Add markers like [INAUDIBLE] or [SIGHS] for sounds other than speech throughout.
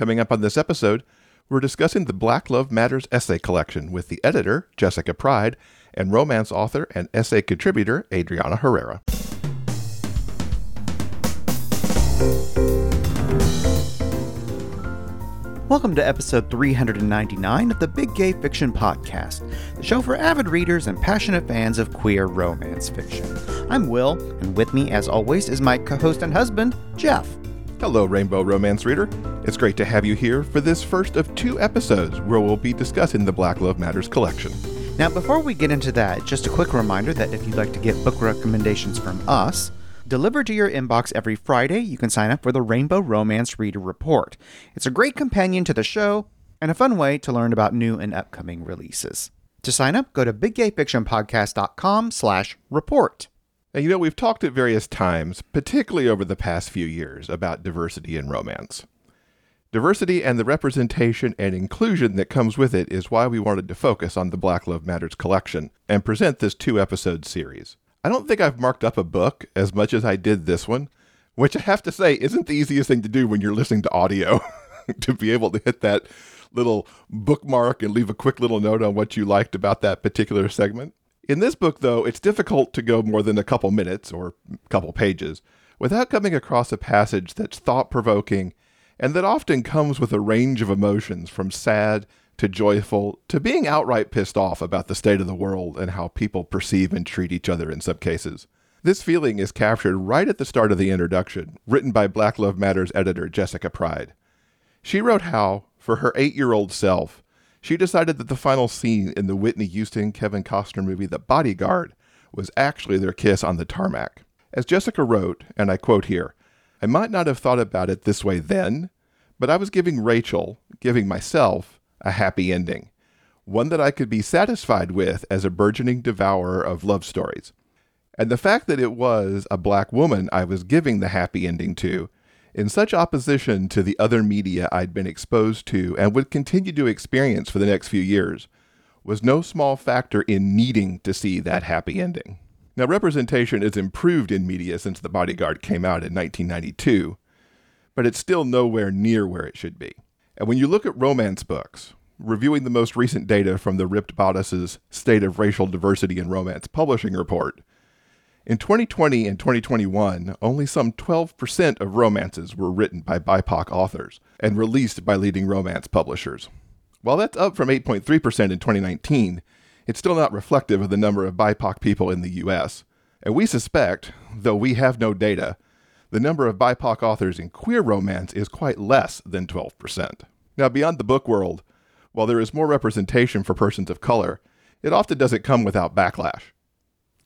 Coming up on this episode, we're discussing the Black Love Matters essay collection with the editor, Jessica Pryde, and romance author and essay contributor, Adriana Herrera. Welcome to episode 399 of the Big Gay Fiction Podcast, the show for avid readers and passionate fans of queer romance fiction. I'm Will, and with me, as always, is my co host and husband, Jeff. Hello, Rainbow Romance Reader. It's great to have you here for this first of two episodes where we'll be discussing the Black Love Matters collection. Now, before we get into that, just a quick reminder that if you'd like to get book recommendations from us, delivered to your inbox every Friday, you can sign up for the Rainbow Romance Reader Report. It's a great companion to the show and a fun way to learn about new and upcoming releases. To sign up, go to biggayfictionpodcast.com slash report. Now, you know, we've talked at various times, particularly over the past few years, about diversity in romance. Diversity and the representation and inclusion that comes with it is why we wanted to focus on the Black Love Matters collection and present this two episode series. I don't think I've marked up a book as much as I did this one, which I have to say isn't the easiest thing to do when you're listening to audio, [LAUGHS] to be able to hit that little bookmark and leave a quick little note on what you liked about that particular segment. In this book, though, it's difficult to go more than a couple minutes or a couple pages without coming across a passage that's thought provoking and that often comes with a range of emotions from sad to joyful to being outright pissed off about the state of the world and how people perceive and treat each other in some cases. This feeling is captured right at the start of the introduction, written by Black Love Matters editor Jessica Pryde. She wrote how, for her eight year old self, she decided that the final scene in the Whitney Houston Kevin Costner movie The Bodyguard was actually their kiss on the tarmac. As Jessica wrote, and I quote here, I might not have thought about it this way then, but I was giving Rachel, giving myself, a happy ending, one that I could be satisfied with as a burgeoning devourer of love stories. And the fact that it was a black woman I was giving the happy ending to in such opposition to the other media I'd been exposed to and would continue to experience for the next few years, was no small factor in needing to see that happy ending. Now, representation is improved in media since The Bodyguard came out in 1992, but it's still nowhere near where it should be. And when you look at romance books, reviewing the most recent data from the Ripped Bodice's State of Racial Diversity in Romance Publishing Report, in 2020 and 2021, only some 12% of romances were written by BIPOC authors and released by leading romance publishers. While that's up from 8.3% in 2019, it's still not reflective of the number of BIPOC people in the US. And we suspect, though we have no data, the number of BIPOC authors in queer romance is quite less than 12%. Now, beyond the book world, while there is more representation for persons of color, it often doesn't come without backlash.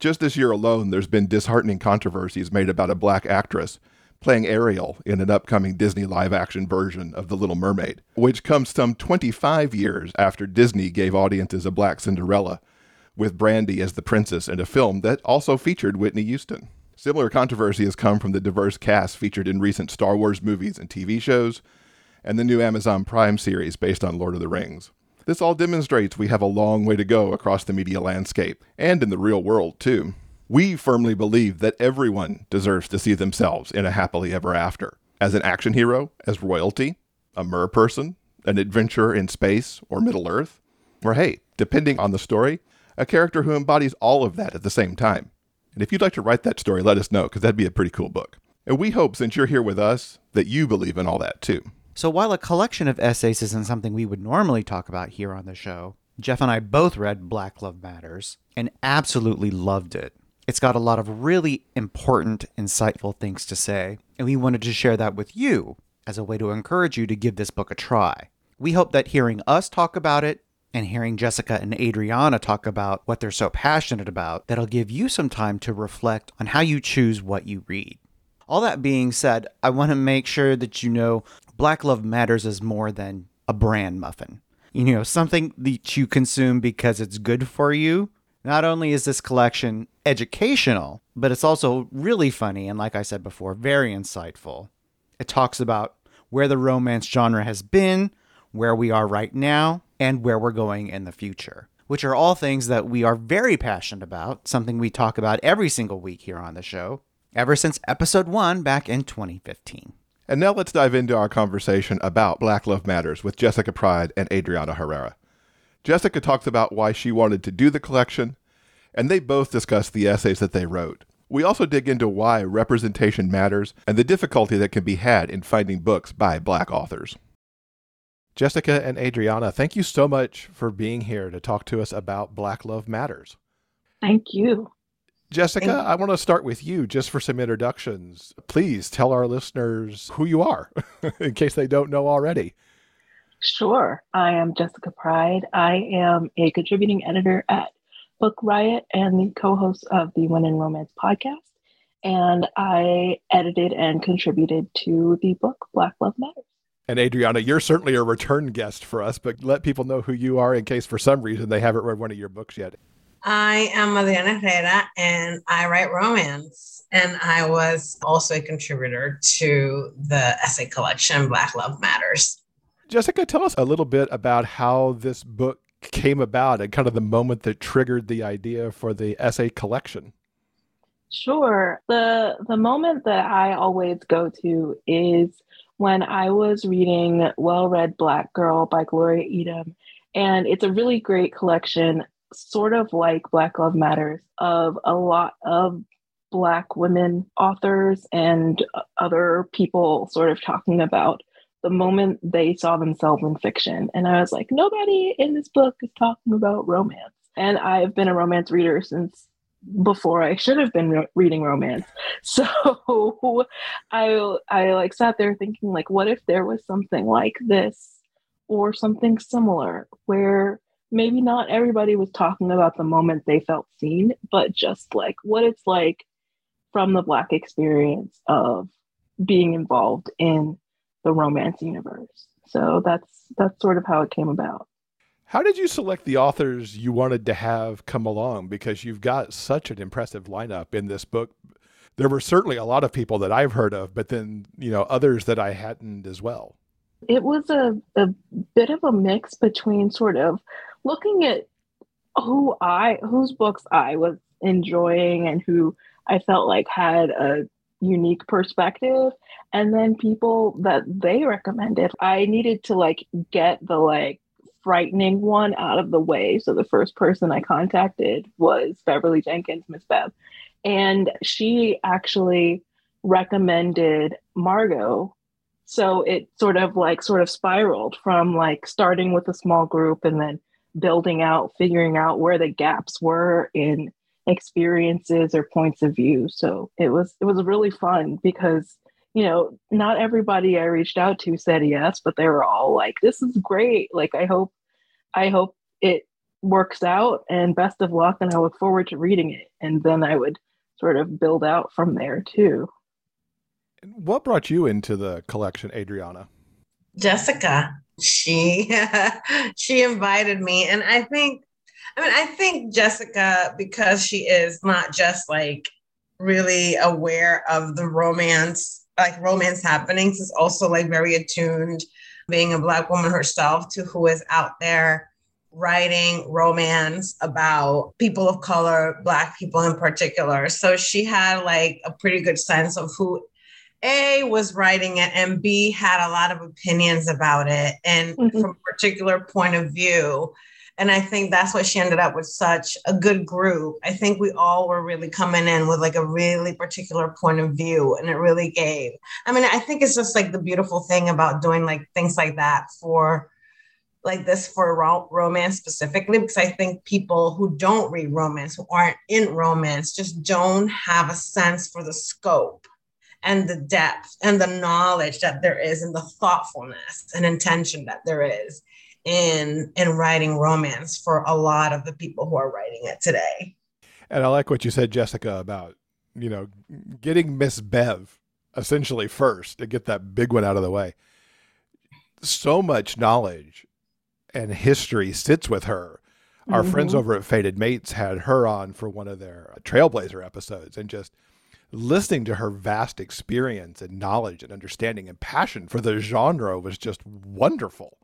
Just this year alone, there's been disheartening controversies made about a black actress playing Ariel in an upcoming Disney live action version of The Little Mermaid, which comes some 25 years after Disney gave audiences a black Cinderella, with Brandy as the princess in a film that also featured Whitney Houston. Similar controversy has come from the diverse cast featured in recent Star Wars movies and TV shows, and the new Amazon Prime series based on Lord of the Rings. This all demonstrates we have a long way to go across the media landscape, and in the real world, too. We firmly believe that everyone deserves to see themselves in a happily ever after. As an action hero, as royalty, a mer person, an adventurer in space or Middle Earth, or hey, depending on the story, a character who embodies all of that at the same time. And if you'd like to write that story, let us know, because that'd be a pretty cool book. And we hope, since you're here with us, that you believe in all that too. So while a collection of essays isn't something we would normally talk about here on the show, Jeff and I both read Black Love Matters and absolutely loved it. It's got a lot of really important, insightful things to say, and we wanted to share that with you as a way to encourage you to give this book a try. We hope that hearing us talk about it and hearing Jessica and Adriana talk about what they're so passionate about, that'll give you some time to reflect on how you choose what you read. All that being said, I want to make sure that you know Black Love Matters is more than a bran muffin. You know, something that you consume because it's good for you. Not only is this collection educational, but it's also really funny and, like I said before, very insightful. It talks about where the romance genre has been, where we are right now, and where we're going in the future, which are all things that we are very passionate about, something we talk about every single week here on the show, ever since episode one back in 2015. And now let's dive into our conversation about Black Love Matters with Jessica Pryde and Adriana Herrera. Jessica talks about why she wanted to do the collection, and they both discuss the essays that they wrote. We also dig into why representation matters and the difficulty that can be had in finding books by black authors. Jessica and Adriana, thank you so much for being here to talk to us about Black Love Matters. Thank you. Jessica, Thank I want to start with you just for some introductions. Please tell our listeners who you are [LAUGHS] in case they don't know already. Sure. I am Jessica Pryde. I am a contributing editor at Book Riot and the co host of the When in Romance podcast. And I edited and contributed to the book Black Love Matters. And Adriana, you're certainly a return guest for us, but let people know who you are in case for some reason they haven't read one of your books yet. I am Adriana Herrera and I write romance. And I was also a contributor to the essay collection Black Love Matters. Jessica, tell us a little bit about how this book came about and kind of the moment that triggered the idea for the essay collection. Sure. The the moment that I always go to is when I was reading Well Read Black Girl by Glory Edim. And it's a really great collection, sort of like Black Love Matters, of a lot of Black women authors and other people sort of talking about the moment they saw themselves in fiction. And I was like, nobody in this book is talking about romance. And I've been a romance reader since before I should have been re- reading romance. [LAUGHS] So I I like sat there thinking like what if there was something like this or something similar where maybe not everybody was talking about the moment they felt seen, but just like what it's like from the black experience of being involved in the romance universe. So that's that's sort of how it came about. How did you select the authors you wanted to have come along? Because you've got such an impressive lineup in this book. There were certainly a lot of people that I've heard of, but then, you know, others that I hadn't as well. It was a, a bit of a mix between sort of looking at who I whose books I was enjoying and who I felt like had a unique perspective. And then people that they recommended i needed to like get the like frightening one out of the way. So the first person i contacted was beverly jenkins miss bev. And she actually recommended margo. So it sort of like sort of spiraled from like starting with a small group and then building out figuring out where the gaps were in experiences or points of view. So it was it was really fun because you know not everybody I reached out to said yes, but they were all like, "This is great! Like I hope I hope it works out and best of luck and I look forward to reading it." And then I would sort of build out from there too. What brought you into the collection, Adriana? Jessica. She [LAUGHS] she invited me and I think I mean, I think Jessica, because she is not just like really aware of the romance, like romance happenings, is also like very attuned, being a Black woman herself, to who is out there writing romance about people of color, Black people in particular. So she had like a pretty good sense of who a was writing it and B had a lot of opinions about it. And mm-hmm. from a particular point of view, and I think that's what she ended up with such a good group. I think we all were really coming in with like a really particular point of view. And it really gave. I mean, I think it's just like the beautiful thing about doing like things like that for like this for ro- romance specifically, because I think people who don't read romance, who aren't in romance, just don't have a sense for the scope and the depth and the knowledge that there is and the thoughtfulness and intention that there is in in writing romance for a lot of the people who are writing it today. And I like what you said, Jessica, about you know getting Miss Bev essentially first to get that big one out of the way. So much knowledge and history sits with her. Our mm-hmm. friends over at Fated Mates had her on for one of their Trailblazer episodes, and just listening to her vast experience and knowledge and understanding and passion for the genre was just wonderful.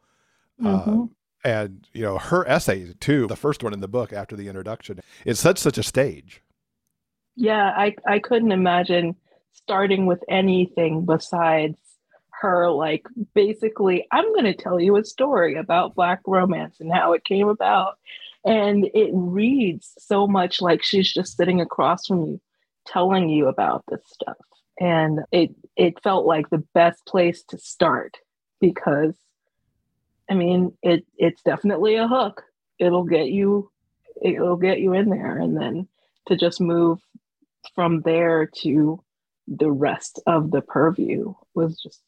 Mm-hmm. Uh, and you know her essay too, the first one in the book after the introduction, it such such a stage. Yeah, I I couldn't imagine starting with anything besides her like basically i'm going to tell you a story about black romance and how it came about and it reads so much like she's just sitting across from you telling you about this stuff. And it it felt like the best place to start because i mean it it's definitely a hook. It'll get you it'll get you in there and then to just move from there to the rest of the purview was just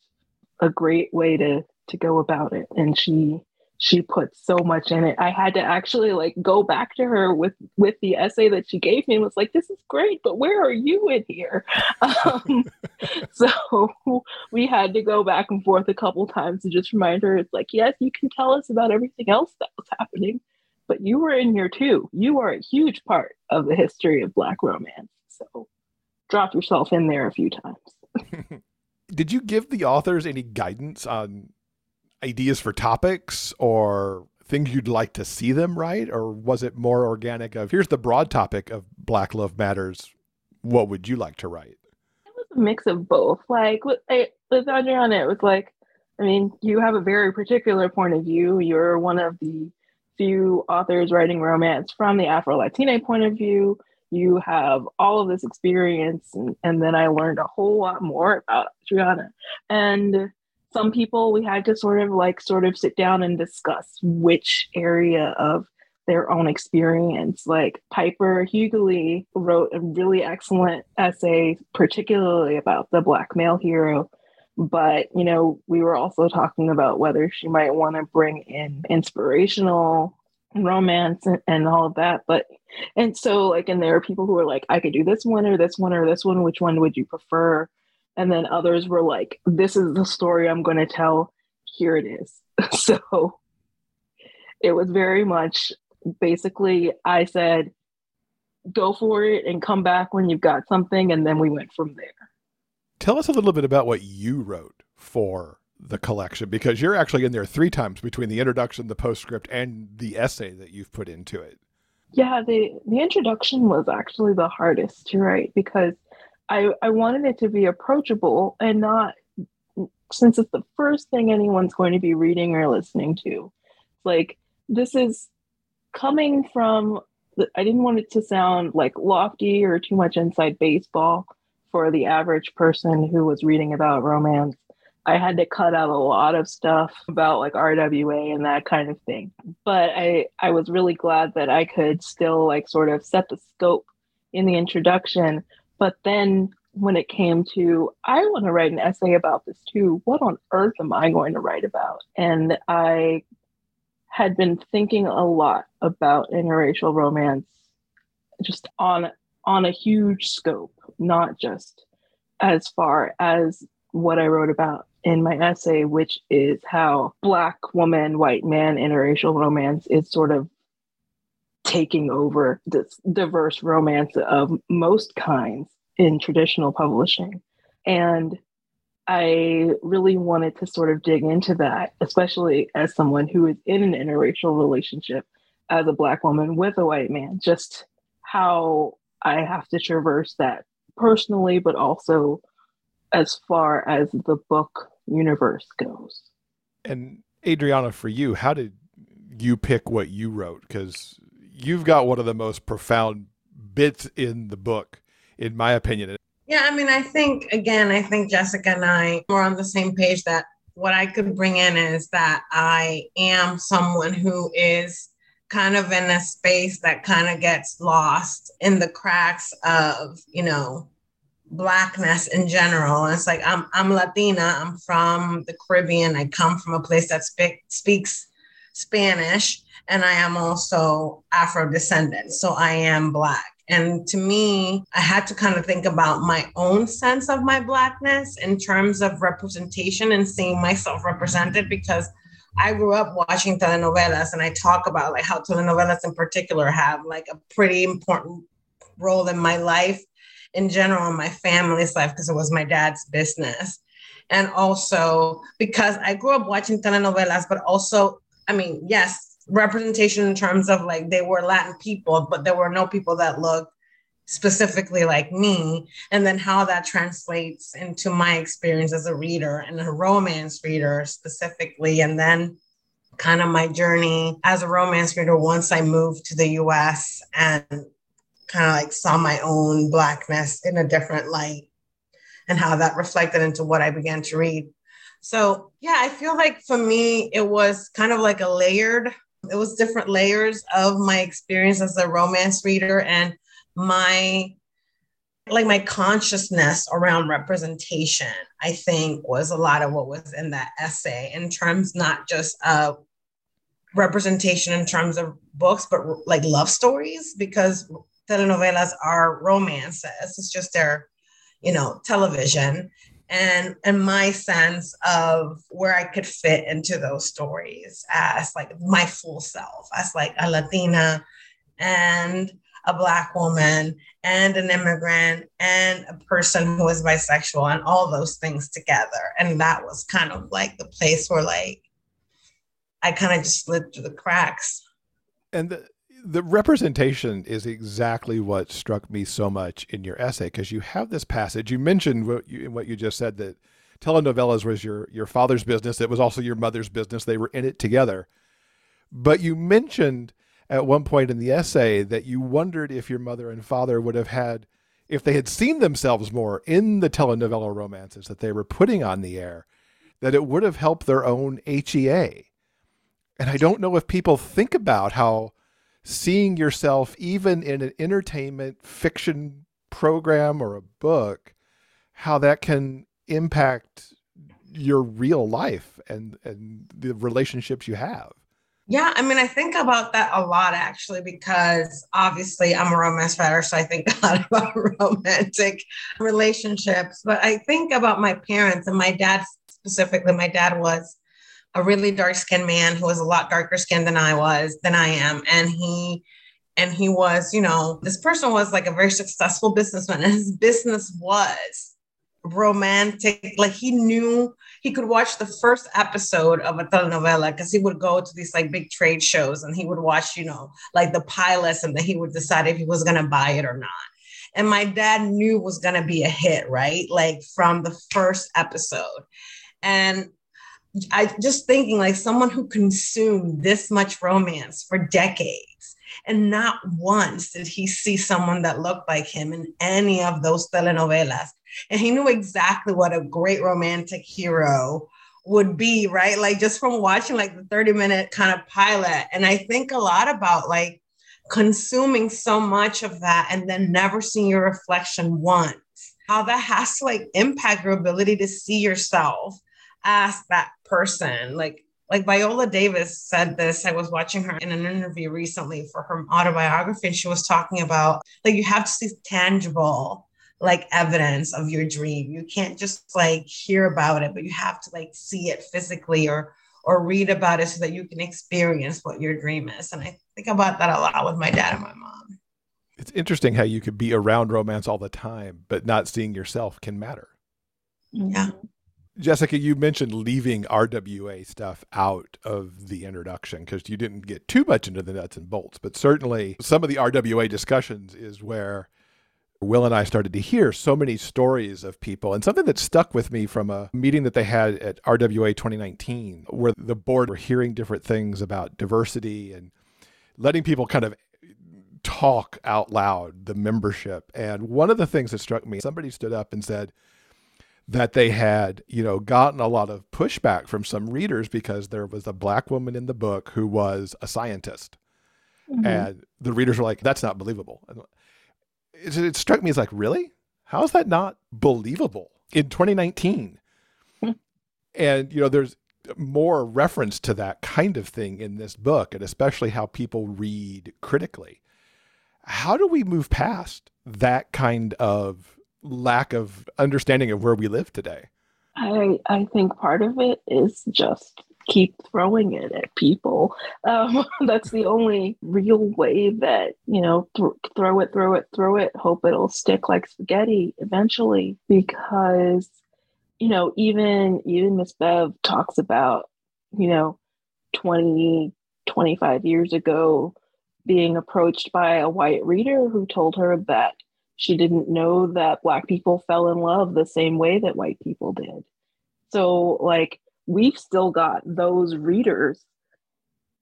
a great way to to go about it. And she she put so much in it. I had to actually like go back to her with with the essay that she gave me and was like this is great but where are you in here? [LAUGHS] Um, [LAUGHS] so we had to go back and forth a couple times to just remind her it's like yes you can tell us about everything else that was happening but you were in here too. You are a huge part of the history of black romance so drop yourself in there a few times. [LAUGHS] Did you give the authors any guidance on ideas for topics or things you'd like to see them write? Or was it more organic of here's the broad topic of black love matters. What would you like to write? It was a mix of both. Like with, adriana it was like i mean you have a very particular point of view. You're one of the few authors writing romance from the afro-latina point of view. You have all of this experience and, and then i learned a whole lot more about adriana. And some people we had to sort of like sort of sit down and discuss which area of their own experience. Like Piper Huguley wrote a really excellent essay, particularly about the black male hero. But, you know, we were also talking about whether she might want to bring in inspirational romance and, and all of that. But, and so, like, and there are people who are like, I could do this one or this one or this one. Which one would you prefer? And then others were like this is the story i'm going to tell. Here it is. [LAUGHS] So it was very much basically i said go for it and come back when you've got something and then we went from there. Tell us a little bit about what you wrote for the collection because you're actually in there three times between the introduction the postscript and the essay that you've put into it. Yeah the the introduction was actually the hardest to write because I, I wanted it to be approachable and not since it's the first thing anyone's going to be reading or listening to. Like this is coming from I didn't want it to sound like lofty or too much inside baseball for the average person who was reading about romance. I had to cut out a lot of stuff about like RWA and that kind of thing. But I I was really glad that I could still like sort of set the scope in the introduction but then when it came to, I want to write an essay about this too. What on earth am I going to write about? And I had been thinking a lot about interracial romance just on on a huge scope, not just as far as what I wrote about in my essay, which is how black woman, white man interracial romance is sort of taking over this diverse romance of most kinds in traditional publishing. And I really wanted to sort of dig into that, especially as someone who is in an interracial relationship as a Black woman with a white man, just how I have to traverse that personally, but also as far as the book universe goes. And Adriana, for you, how did you pick what you wrote? Because you've got one of the most profound bits in the book, in my opinion. Yeah, I mean, I think, again, I think Jessica and I were on the same page that what I could bring in is that I am someone who is kind of in a space that kind of gets lost in the cracks of, you know, blackness in general. And it's like I'm I'm Latina, I'm from the Caribbean, I come from a place that speak, speaks Spanish and I am also Afro descendant. So I am Black. And to me, I had to kind of think about my own sense of my Blackness in terms of representation and seeing myself represented because I grew up watching telenovelas and I talk about like how telenovelas in particular have like a pretty important role in my life in general in my family's life because it was my dad's business. And also because I grew up watching telenovelas, but also, I mean, yes, representation in terms of like they were Latin people, but there were no people that looked specifically like me, and then how that translates into my experience as a reader and a romance reader specifically, and then kind of my journey as a romance reader once I moved to the US and kind of like saw my own blackness in a different light and how that reflected into what I began to read. So, yeah, I feel like for me, it was kind of like a layered, it was different layers of my experience as a romance reader and my like my consciousness around representation i think was a lot of what was in that essay in terms not just of representation in terms of books but like love stories because telenovelas are romances. It's just their you know television and and my sense of where I could fit into those stories as like my full self, as like a Latina and a black woman and an immigrant and a person who is bisexual and all those things together. And that was kind of like the place where like I kind of just slid through the cracks. And the, the representation is exactly what struck me so much in your essay because you have this passage. You mentioned what you, what you just said that telenovelas was your your father's business. It was also your mother's business. They were in it together. But you mentioned at one point in the essay that you wondered if your mother and father would have had if they had seen themselves more in the telenovela romances that they were putting on the air, that it would have helped their own HEA. And I don't know if people think about how seeing yourself even in an entertainment fiction program or a book, how that can impact your real life and and the relationships you have. Yeah, I mean, I think about that a lot actually, because obviously I'm a romance writer, so I think [LAUGHS] a lot about romantic relationships. But I think about my parents and my dad specifically. My dad was a really dark skinned man who was a lot darker skinned than I was, than I am. And he and he was, you know, this person was like a very successful businessman, and his business was romantic. Like he knew he could watch the first episode of a telenovela because he would go to these like big trade shows and he would watch, you know, like the pilots, and then he would decide if he was gonna buy it or not. And my dad knew it was gonna be a hit, right? Like from the first episode. And I just thinking like someone who consumed this much romance for decades, and not once did he see someone that looked like him in any of those telenovelas. And he knew exactly what a great romantic hero would be, right? Like just from watching like the 30 minute kind of pilot. And I think a lot about like consuming so much of that and then never seeing your reflection once, how that has to like impact your ability to see yourself as that person. Like like Viola Davis said this. I was watching her in an interview recently for her autobiography, and she was talking about like you have to see tangible like evidence of your dream. You can't just like hear about it, but you have to like see it physically or or read about it so that you can experience what your dream is. And I think about that a lot with my dad and my mom. It's interesting how you could be around romance all the time, but not seeing yourself can matter. Yeah. Jessica, you mentioned leaving RWA stuff out of the introduction because you didn't get too much into the nuts and bolts, but certainly some of the RWA discussions is where Will and I started to hear so many stories of people. And something that stuck with me from a meeting that they had at RWA 2019, where the board were hearing different things about diversity and letting people kind of talk out loud, the membership. And one of the things that struck me, somebody stood up and said, that they had, you know, gotten a lot of pushback from some readers because there was a black woman in the book who was a scientist. Mm-hmm. And the readers were like, that's not believable. It, it, struck me as like, really? How is that not believable in 2019? Hmm. and, you know, there's more reference to that kind of thing in this book, and especially how people read critically. How do we move past that kind of lack of understanding of where we live today? I I think part of it is just keep throwing it at people. Um, [LAUGHS] that's the only real way that you know th- throw it, throw it, throw it. Hope it'll stick like spaghetti eventually. Because you know even even Miss Bev talks about you know 20 25 years ago being approached by a white reader who told her that She didn't know that Black people fell in love the same way that white people did. So, like, we've still got those readers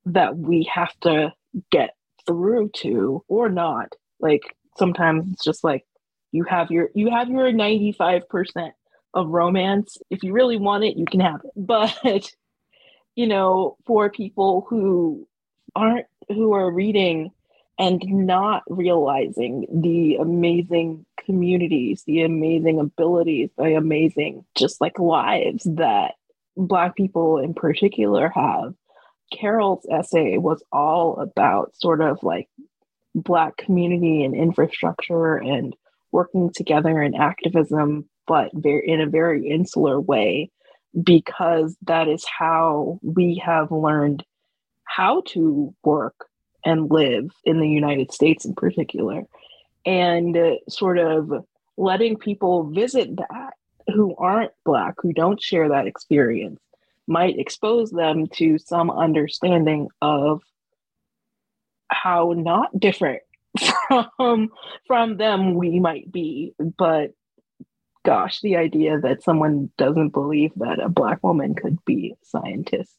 that we have to get through to or not. Like, sometimes it's just like you have your you have your 95% of romance. If you really want it, you can have it. [LAUGHS] But you know, for people who aren't who are reading and not realizing the amazing communities, the amazing abilities, the amazing just like lives that Black people in particular have. Carol's essay was all about sort of like Black community and infrastructure and working together in activism, but very, in a very insular way, because that is how we have learned how to work and live in the United States in particular. And uh, sort of letting people visit that who aren't Black, who don't share that experience, might expose them to some understanding of how not different [LAUGHS] from from them we might be but gosh the idea that someone doesn't believe that a black woman could be a scientist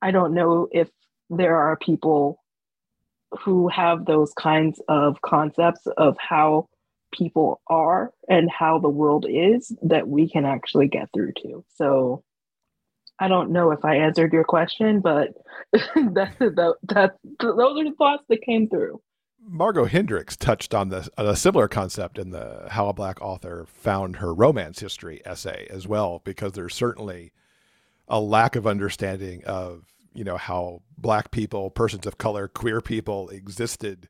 i don't know if there are people who have those kinds of concepts of how people are and how the world is that we can actually get through to so I don't know if I answered your question, but [LAUGHS] that, that, that, those are the thoughts that came through. Margo Hendricks touched on this a similar concept in the How a Black Author Found Her Romance History essay as well, because there's certainly a lack of understanding of you know how black people, persons of color, queer people existed,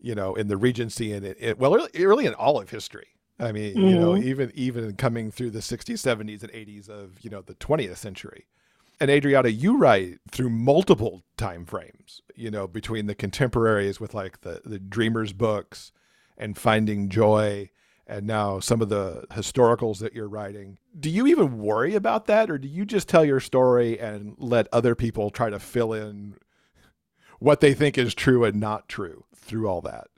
you know, in the Regency and it, it well, really, really in all of history. I mean, mm-hmm. you know, mm-hmm. even even coming through the 60s, 70s, and 80s of you know the 20th century. And Adriana, you write through multiple time frames, you know, between the contemporaries with like the the Dreamers books and Finding Joy, and now some of the historicals that you're writing. Do you even worry about that, or do you just tell your story and let other people try to fill in what they think is true and not true through all that?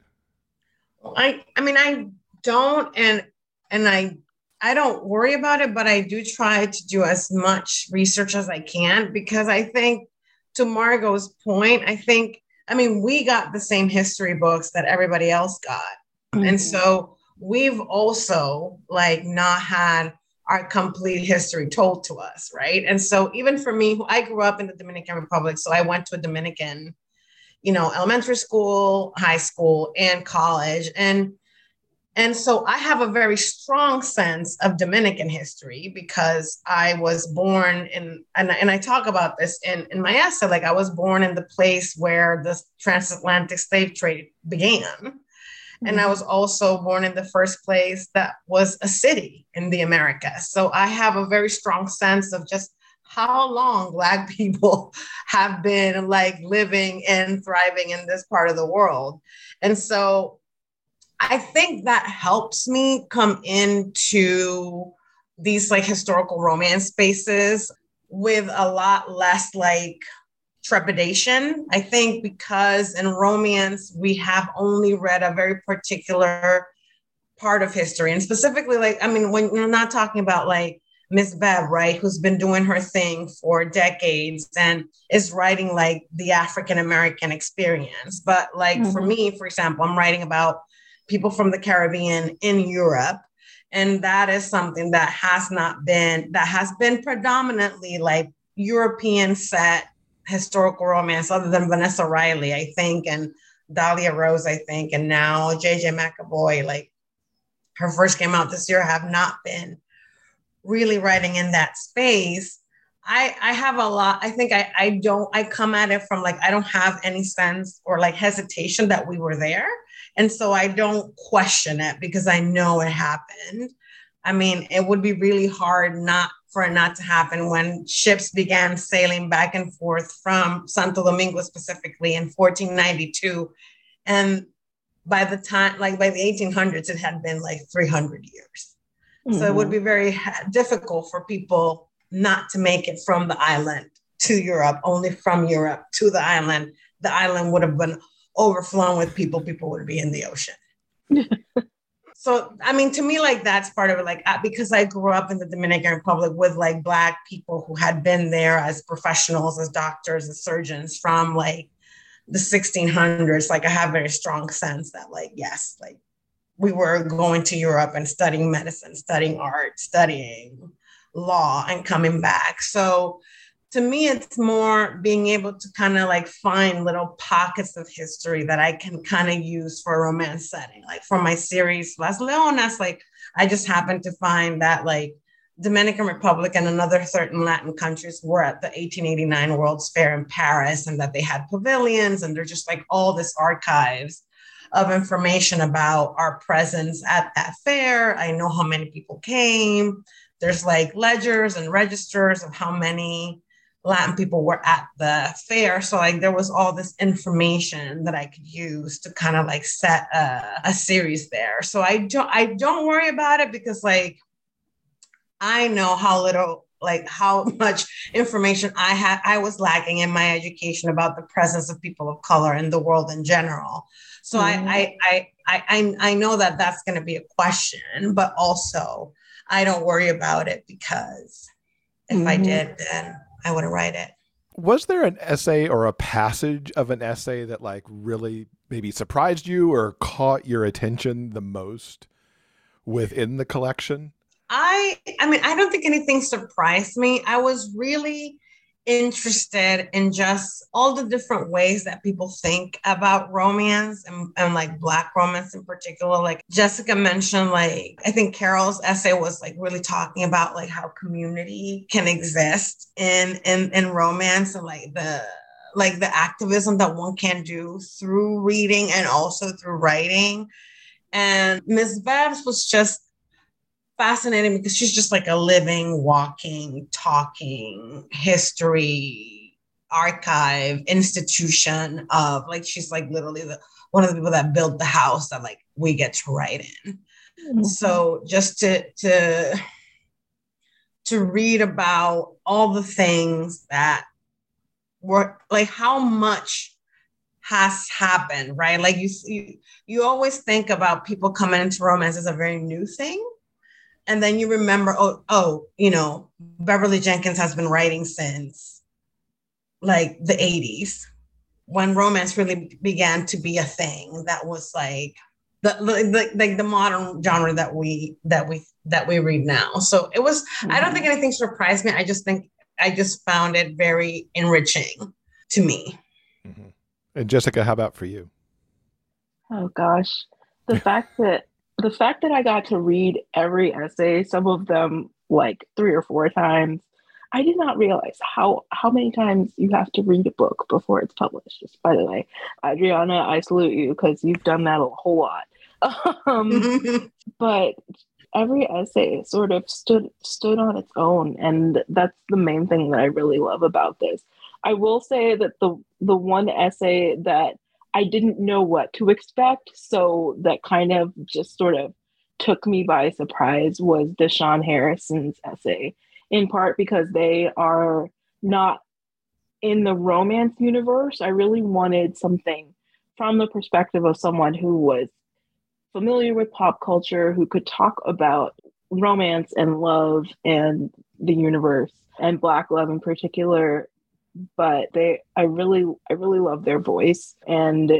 I I mean I don't and and I I don't worry about it, but I do try to do as much research as I can because I think to Margo's point, I think I mean we got the same history books that everybody else got. Mm-hmm. And so we've also like not had our complete history told to us, right? And so even for me, who I grew up in the Dominican Republic, so I went to a Dominican, you know, elementary school, high school, and college. And and so I have a very strong sense of Dominican history because I was born in, and, and I talk about this in, in my essay, like I was born in the place where the transatlantic slave trade began. Mm-hmm. And I mm-hmm. was also born in the first place that was a city in the Americas. So I have a very strong sense of just how long Black [LAUGHS] people have been like living and thriving in this part of the world. And so I think that helps me come into these like historical romance spaces with a lot less like trepidation. I think because in romance, we have only read a very particular part of history. And specifically, like, I mean, when you're not talking about like Miss Bev, right, who's been doing her thing for decades and is writing like the African American experience. But like mm-hmm. for me, for example, I'm writing about people from the Caribbean in Europe. And that is something that has not been, that has been predominantly like European set historical romance, other than Vanessa Riley, I think, and Dahlia Rose, I think, and now JJ McAvoy, like her first came out this year, have not been really writing in that space. I, I have a lot. I think I, I don't, I come at it from like, I don't have any sense or like hesitation that we were there. And so I don't question it because I know it happened. I mean, it would be really hard not for it not to happen when ships began sailing back and forth from Santo Domingo specifically in 1492. And by the time, like by the 1800s, it had been like 300 years. Mm-hmm. So it would mm-hmm. be very difficult for people not to make it from the island to Europe, only from Europe to the island. The island would have been overflown with people, people would be in the ocean. [LAUGHS] so I mean, to me, like that's part of it. Like because I grew up in the Dominican Republic with like black people who had been there as professionals, as doctors, as surgeons from like the 1600s. Like I have a very strong sense that like yes, like we were going to Europe and studying medicine, studying art, studying law, and coming back. So to me, it's more being able to kind of like find little pockets of history that I can kind of use for a romance setting. Like for my series, Las Leonas, like I just happened to find that like Dominican Republic and another certain Latin countries were at the 1889 World's Fair in Paris and that they had pavilions and they're just like all this archives of information about our presence at that fair. I know how many people came. There's like ledgers and registers of how many Latin people were at the fair. So like there was all this information that I could use to kind of like set a, a series there. So I don't I don't worry about it because like I know how little like how [LAUGHS] much information I had I was lacking in my education about the presence of people of color in the world in general. So mm-hmm. I, I I I I know that that's going to be a question, but also I don't worry about it because if mm-hmm. I did, then I want to write it. Was there an essay or a passage of an essay that like really maybe surprised you or caught your attention the most within the collection? I I mean, I don't think anything surprised me. I was really interested in just all the different ways that people think about romance and, and like black romance in particular like jessica mentioned like i think carol's essay was like really talking about like how community can exist in in in romance and like the like the activism that one can do through reading and also through writing and Ms. Bevs was just fascinating because she's just like a living, walking, talking history archive institution of like she's like literally the one of the people that built the house that like we get to write in. Mm-hmm. So just to to to read about all the things that were like how much has happened, right? Like you, you, you always think about people coming into romance as a very new thing, and then you remember, oh, oh, you know, Beverly Jenkins has been writing since like the 80s when romance really began to be a thing that was like the, the like the modern genre that we that we that we read now. So it was mm-hmm. I don't think mm-hmm. anything surprised me. I just think I just found it very enriching to me. Mm-hmm. And Jessica, how about for you? Oh gosh. The fact that the fact that I got to read every essay, some of them like three or four times, I did not realize how how many times you have to read a book before it's published. Just by the way, Adriana, I salute you because you've done that a whole lot. [LAUGHS] Um, [LAUGHS] but every essay sort of stood stood on its own, and that's the main thing that I really love about this. I will say that the the one essay that I didn't know what to expect. So that kind of just sort of took me by surprise was Da'Shaun Harrison's essay, in part because they are not in the romance universe. I really wanted something from the perspective of someone who was familiar with pop culture, who could talk about romance and love and the universe and Black love in particular but they I really I really love their voice and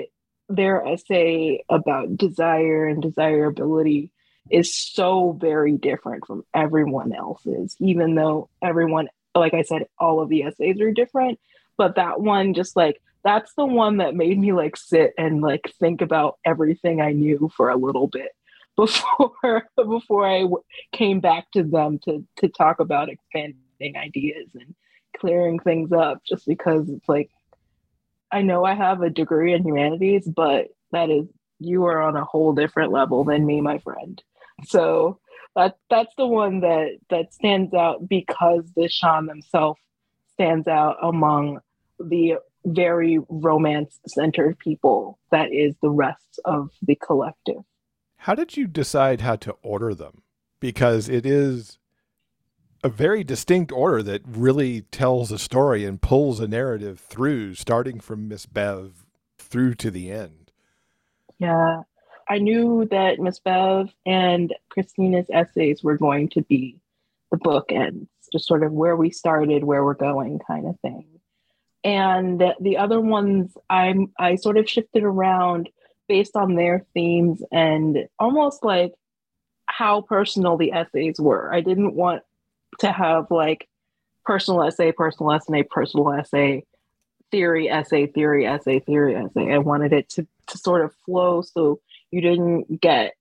their essay about desire and desirability is so very different from everyone else's even though everyone like I said all of the essays are different. But that one just like that's the one that made me like sit and like think about everything I knew for a little bit [LAUGHS] before before I w- came back to them to to talk about expanding ideas and clearing things up just because it's like I know I have a degree in humanities, but that is you are on a whole different level than me, my friend. So that that's the one that that stands out because Da'Shaun himself stands out among the very romance centered people that is the rest of the collective. How did you decide how to order them? Because it is a very distinct order that really tells a story and pulls a narrative through, starting from Miss Bev through to the end. Yeah. I knew that Miss Bev and Christina's essays were going to be the bookends, just sort of where we started, where we're going, kind of thing. And the other ones, I'm I sort of shifted around based on their themes and almost like how personal the essays were. I didn't want to have like personal essay, personal essay, personal essay, theory essay, theory essay, theory essay. I wanted it to to sort of flow so you didn't get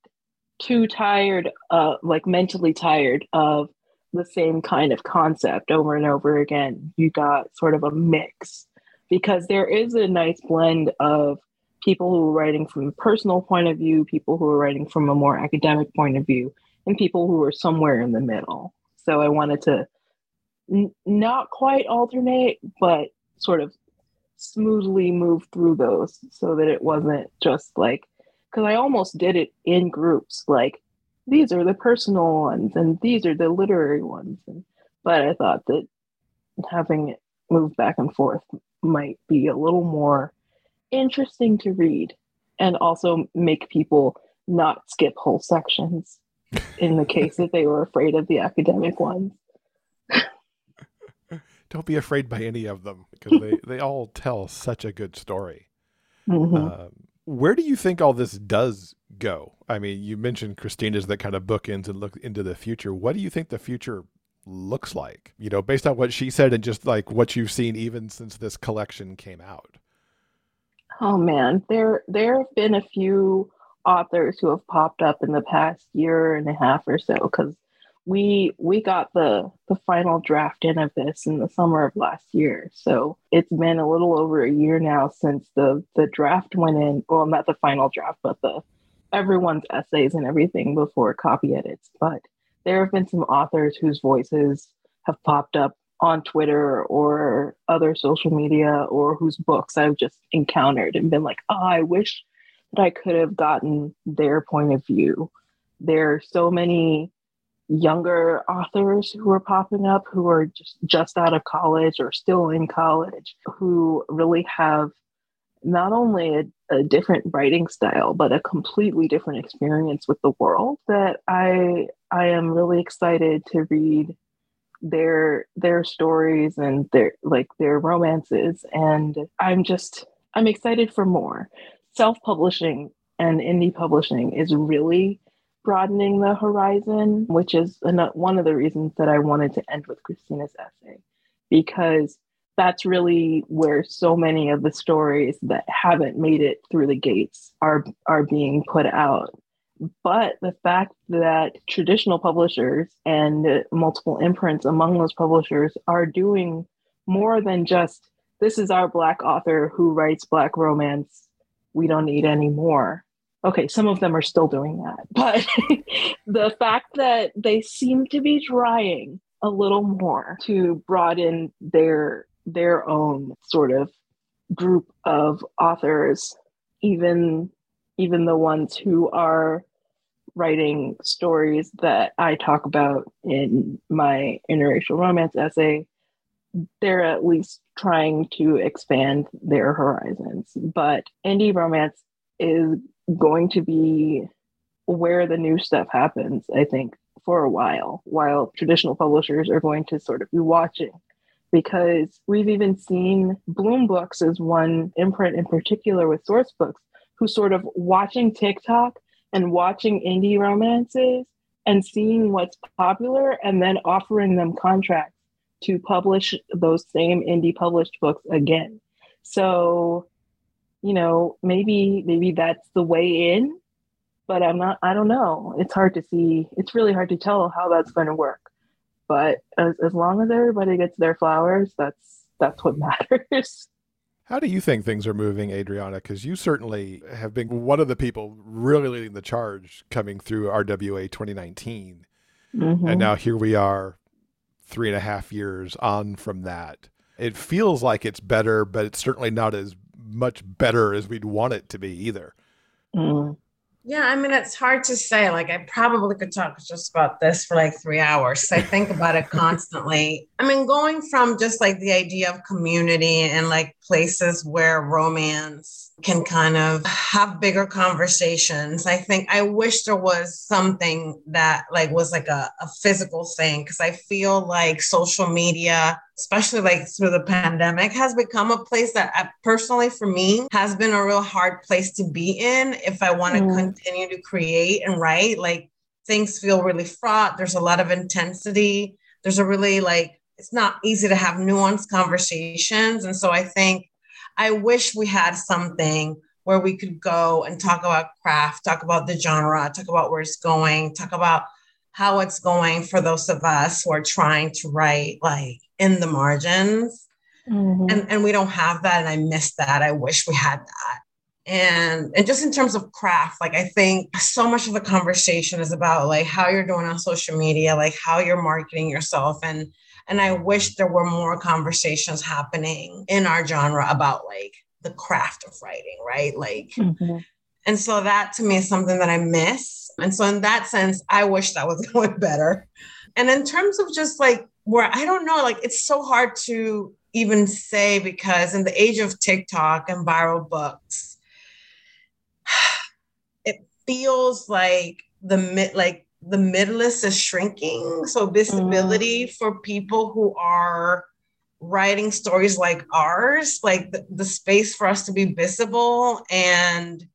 too tired, uh, like mentally tired of the same kind of concept over and over again. You got sort of a mix because there is a nice blend of people who are writing from a personal point of view, people who are writing from a more academic point of view, and people who are somewhere in the middle. So I wanted to n- not quite alternate, but sort of smoothly move through those so that it wasn't just like because I almost did it in groups, like these are the personal ones and these are the literary ones. And, but I thought that having it move back and forth might be a little more interesting to read and also make people not skip whole sections in the case that they were afraid of the academic ones. Don't be afraid by any of them because they, they all tell such a good story. Mm-hmm. Um, where do you think all this does go? I mean, you mentioned Christina's that kind of bookends and look into the future. What do you think the future looks like? You know, based on what she said and just like what you've seen even since this collection came out. Oh man, there there have been a few authors who have popped up in the past year and a half or so because we we got the the final draft in of this in the summer of last year. So it's been a little over a year now since the the draft went in. Well not the final draft but the everyone's essays and everything before copy edits. But there have been some authors whose voices have popped up on twitter or other social media or whose books i've just encountered and been like oh i wish that i could have gotten their point of view. There are so many younger authors who are popping up who are just, just out of college or still in college who really have not only a, a, different writing style but a completely different experience with the world that i i am really excited to read their their stories and their like their romances. And i'm just i'm excited for more self-publishing and indie publishing is really broadening the horizon, which is one of the reasons that I wanted to end with Christina's essay, because that's really where so many of the stories that haven't made it through the gates are are being put out. But the fact that traditional publishers and multiple imprints among those publishers are doing more than just this is our black author who writes black romance. We don't need any more. Okay, some of them are still doing that, [LAUGHS] but the fact that they seem to be trying a little more to broaden their their own sort of group of authors, even even the ones who are writing stories that I talk about in my interracial romance essay, they're at least trying to expand their horizons. But indie romance is going to be where the new stuff happens, I think, for a while, while traditional publishers are going to sort of be watching. Because we've even seen Bloom Books as one imprint in particular with Sourcebooks, who sort of watching TikTok and watching indie romances and seeing what's popular and then offering them contracts to publish those same indie published books again. So you know, maybe maybe that's the way in, but I'm not I don't know. It's hard to see. It's really hard to tell how that's going to work. But as as long as everybody gets their flowers, that's that's what [LAUGHS] matters. How do you think things are moving, Adriana? Because you certainly have been one of the people really leading the charge coming through RWA 2019. Mm-hmm. And now here we are, three and a half years on from that. It feels like it's better, but it's certainly not as much better as we'd want it to be either. Mm. Yeah, I mean, it's hard to say. Like, I probably could talk just about this for like three hours. I think about it [LAUGHS] constantly. I mean, going from just like the idea of community and like places where romance can kind of have bigger conversations. I think I wish there was something that like was like a, a physical thing because I feel like social media, especially like through the pandemic, has become a place that I, uh, personally for me has been a real hard place to be in if I want to mm. continue to create and write. Like things feel really fraught. There's a lot of intensity. There's a really like it's not easy to have nuanced conversations. And so I think I wish we had something where we could go and talk about craft, talk about the genre, talk about where it's going, talk about how it's going for those of us who are trying to write like in the margins. Mm-hmm. And, and we don't have that. And I miss that. I wish we had that. And and just in terms of craft, like I think so much of the conversation is about like how you're doing on social media, like how you're marketing yourself. And and I wish there were more conversations happening in our genre about like the craft of writing, right? Like, mm-hmm. and so that to me is something that I miss. And so in that sense, I wish that was [LAUGHS] going better. And in terms of just like where I don't know, like it's so hard to even say because in the age of TikTok and viral books, [SIGHS] it feels like the mid like the midlist is shrinking. So visibility mm. for people who are writing stories like ours, like the, the, space for us to be visible and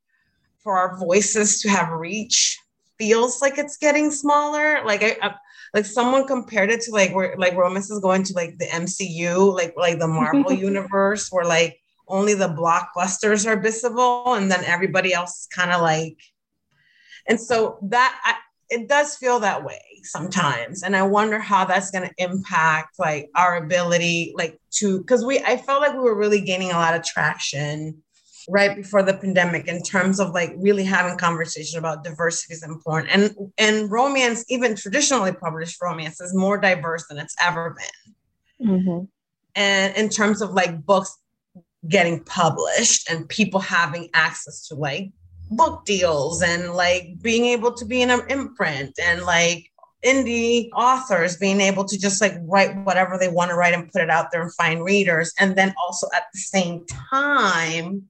for our voices to have reach feels like it's getting smaller. Like I, I like someone compared it to like where like romance is going to like the MCU, like like the Marvel [LAUGHS] universe, where like only the blockbusters are visible and then everybody else is kind of like and so that I, it does feel that way sometimes and i wonder how that's going to impact like our ability like to because we i felt like we were really gaining a lot of traction right before the pandemic in terms of like really having conversation about diversity is important and and romance even traditionally published romance is more diverse than it's ever been mm-hmm. and in terms of like books getting published and people having access to like book deals and like being able to be in an imprint and like indie authors being able to just like write whatever they want to write and put it out there and find readers. And then also at the same time,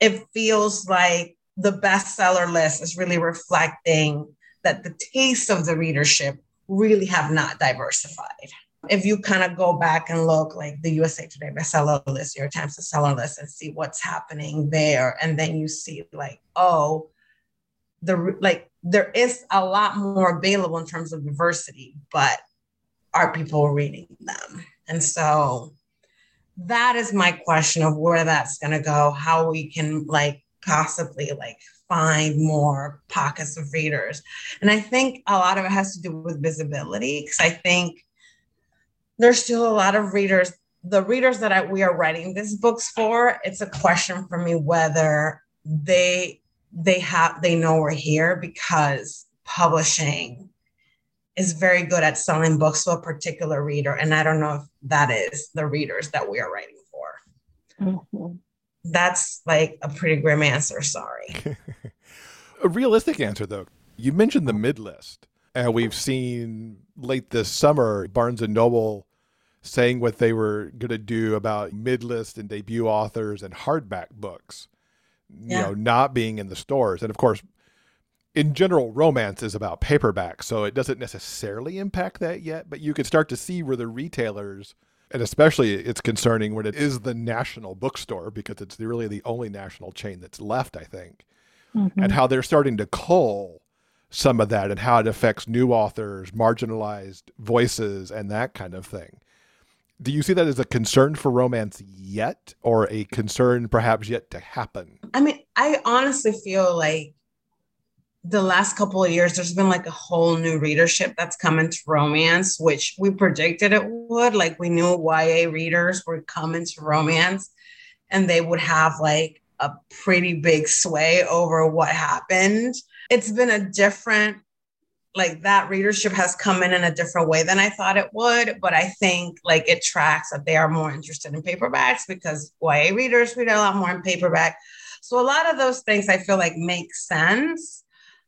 it feels like the bestseller list is really reflecting that the taste of the readership really have not diversified if you kind of go back and look like the USA Today bestseller list, York Times bestseller list, and see what's happening there, and then you see like, oh, the like there is a lot more available in terms of diversity, but are people reading them? And so that is my question of where that's going to go, how we can like possibly like find more pockets of readers. And I think a lot of it has to do with visibility because I think there's still a lot of readers. The readers that I, we are writing these books for, it's a question for me whether they they have they know we're here because publishing is very good at selling books to a particular reader, and I don't know if that is the readers that we are writing for. Mm-hmm. That's like a pretty grim answer. Sorry. [LAUGHS] a realistic answer, though. You mentioned the mid list, and we've seen late this summer Barnes and Noble saying what they were going to do about mid-list and debut authors and hardback books you know not being in the stores. And of course in general romance is about paperback so it doesn't necessarily impact that yet but you can start to see where the retailers and especially it's concerning when it is the national bookstore because it's really the only national chain that's left i think mm-hmm. and how they're starting to cull some of that and how it affects new authors marginalized voices and that kind of thing do you see that as a concern for romance yet or a concern perhaps yet to happen? I mean i honestly feel like the last couple of years there's been like a whole new readership that's come into romance which we predicted it would. Like we knew ya readers would come into romance and they would have like a pretty big sway over what happened. It's been a different like that readership has come in in a different way than I thought it would. But I think like it tracks that they are more interested in paperbacks because YA readers read a lot more in paperback. So a lot of those things I feel like make sense.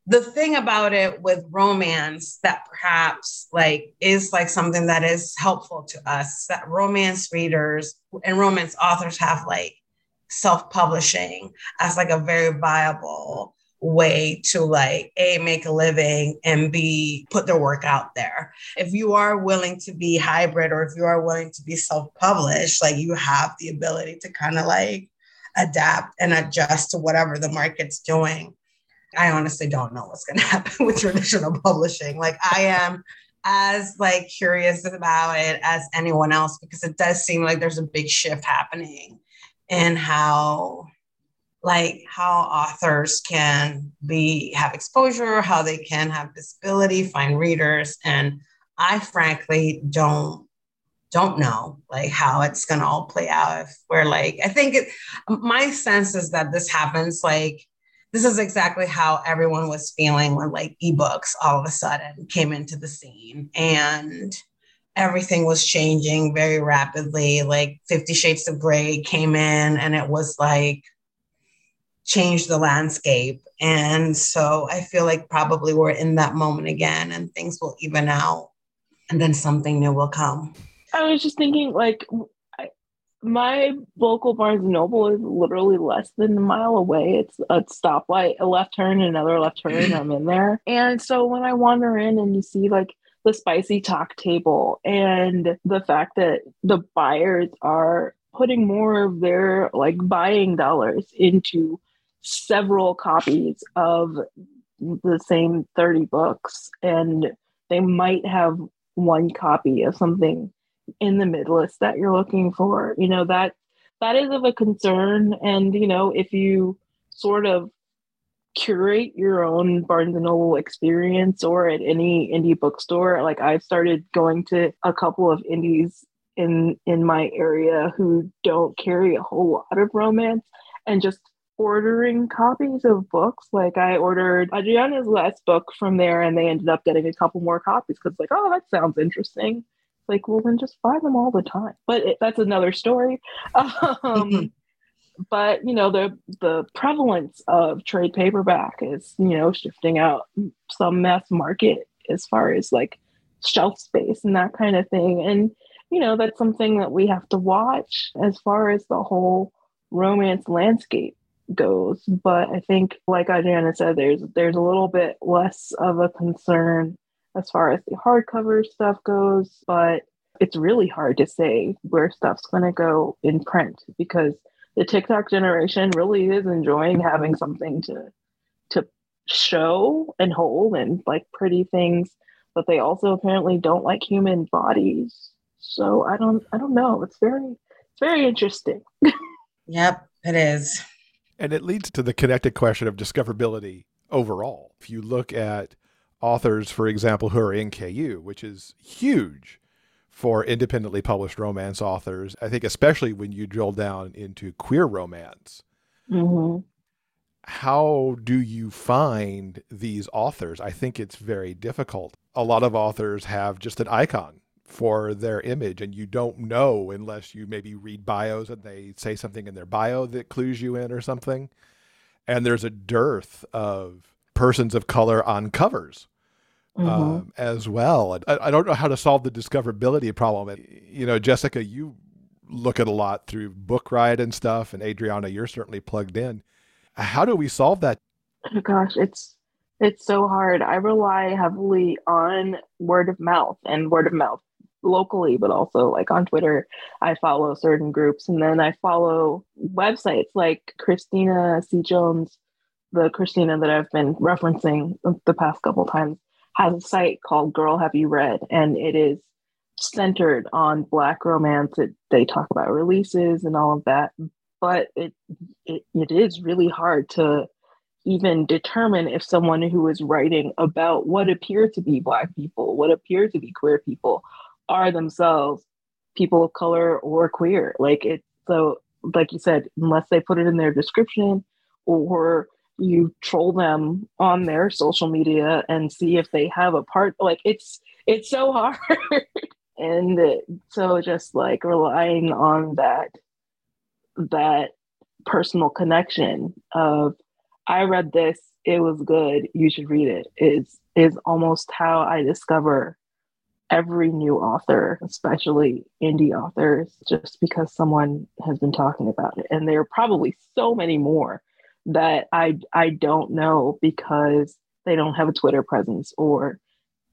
The thing about it with romance that perhaps like is like something that is helpful to us that romance readers and romance authors have like self-publishing as like a very viable way to like a make a living and b put their work out there. If you are willing to be hybrid or if you are willing to be self-published like you have the ability to kind of like adapt and adjust to whatever the market's doing. I honestly don't know what's going [LAUGHS] to happen with traditional publishing. Like i am as like curious about it as anyone else because it does seem like there's a big shift happening in how like how authors can be have exposure how they can have visibility find readers and i frankly don't don't know like how it's to all play out if we're like i think it, my sense is that this happens like this is exactly how everyone was feeling when like ebooks all of a sudden came into the scene and everything was changing very rapidly like 50 shades of gray came in and it was like changed the landscape and so i feel like probably we're in that moment again and things will even out and then something new will come i was just thinking like my local Barnes Noble is literally less than a mile away. It's a stoplight, a left turn, another left turn. [CLEARS THROAT] I'm in there. And so when I wander in and you see like the spicy talk table and the fact that the buyers are putting more of their like buying dollars into several copies of the same 30 books and they might have one copy of something in the mid list that you're looking for. You know that that is of a concern and you know if you sort of curate your own barnes and noble experience or at any indie bookstore like i've started going to a couple of indies in in my area who don't carry a whole lot of romance and just ordering copies of books like i ordered adriana's last book from there and they ended up getting a couple more copies because like oh that sounds interesting like, well, then just buy them all the time. But it, that's another story. [LAUGHS] Um, [LAUGHS] but you know, the the prevalence of trade paperback is you know shifting out some mass market as far as like shelf space and that kind of thing. And you know, that's something that we have to watch as far as the whole romance landscape goes. But I think, like Adriana said, there's there's a little bit less of a concern as far as the hardcover stuff goes, but it's really hard to say where stuff's going to go in print because the TikTok generation really is enjoying having something to to show and hold and like pretty things, but they also apparently don't like human bodies. So I don't I don't know. It's very it's very interesting. [LAUGHS] yep, it is. And it leads to the connected question of discoverability overall. If you look at authors, for example, who are in KU, which is huge for independently published romance authors. I think, especially when you drill down into queer romance. Mm-hmm. How do you find these authors? I think it's very difficult. A lot of authors have just an icon for their image, and you don't know unless you maybe read bios and they say something in their bio that clues you in or something. And there's a dearth of persons of color on covers mm-hmm. um, as well. I, I, don't know how to solve the discoverability problem. You know, Jessica, you look at a lot through Book Riot and stuff, and Adriana, you're certainly plugged in. How do we solve that? Oh gosh, it's it's so hard. I rely heavily on word of mouth and word of mouth locally, but also like on Twitter. I follow certain groups, and then I follow websites like Christina C. Jones, the Christina that I've been referencing the past couple times has a site called Girl Have You Read, and it is centered on Black romance. It, they talk about releases and all of that, but it, it it is really hard to even determine if someone who is writing about what appear to be Black people, what appear to be queer people, are themselves people of color or queer. Like it, so like you said, unless they put it in their description or you troll them on their social media and see if they have a part like it's it's so hard. [LAUGHS] And so just like relying on that that personal connection of i read this. It was good. You should read it. Is is almost how i discover every new author, especially indie authors, just because someone has been talking about it. And there are probably so many more that I I don't know because they don't have a Twitter presence or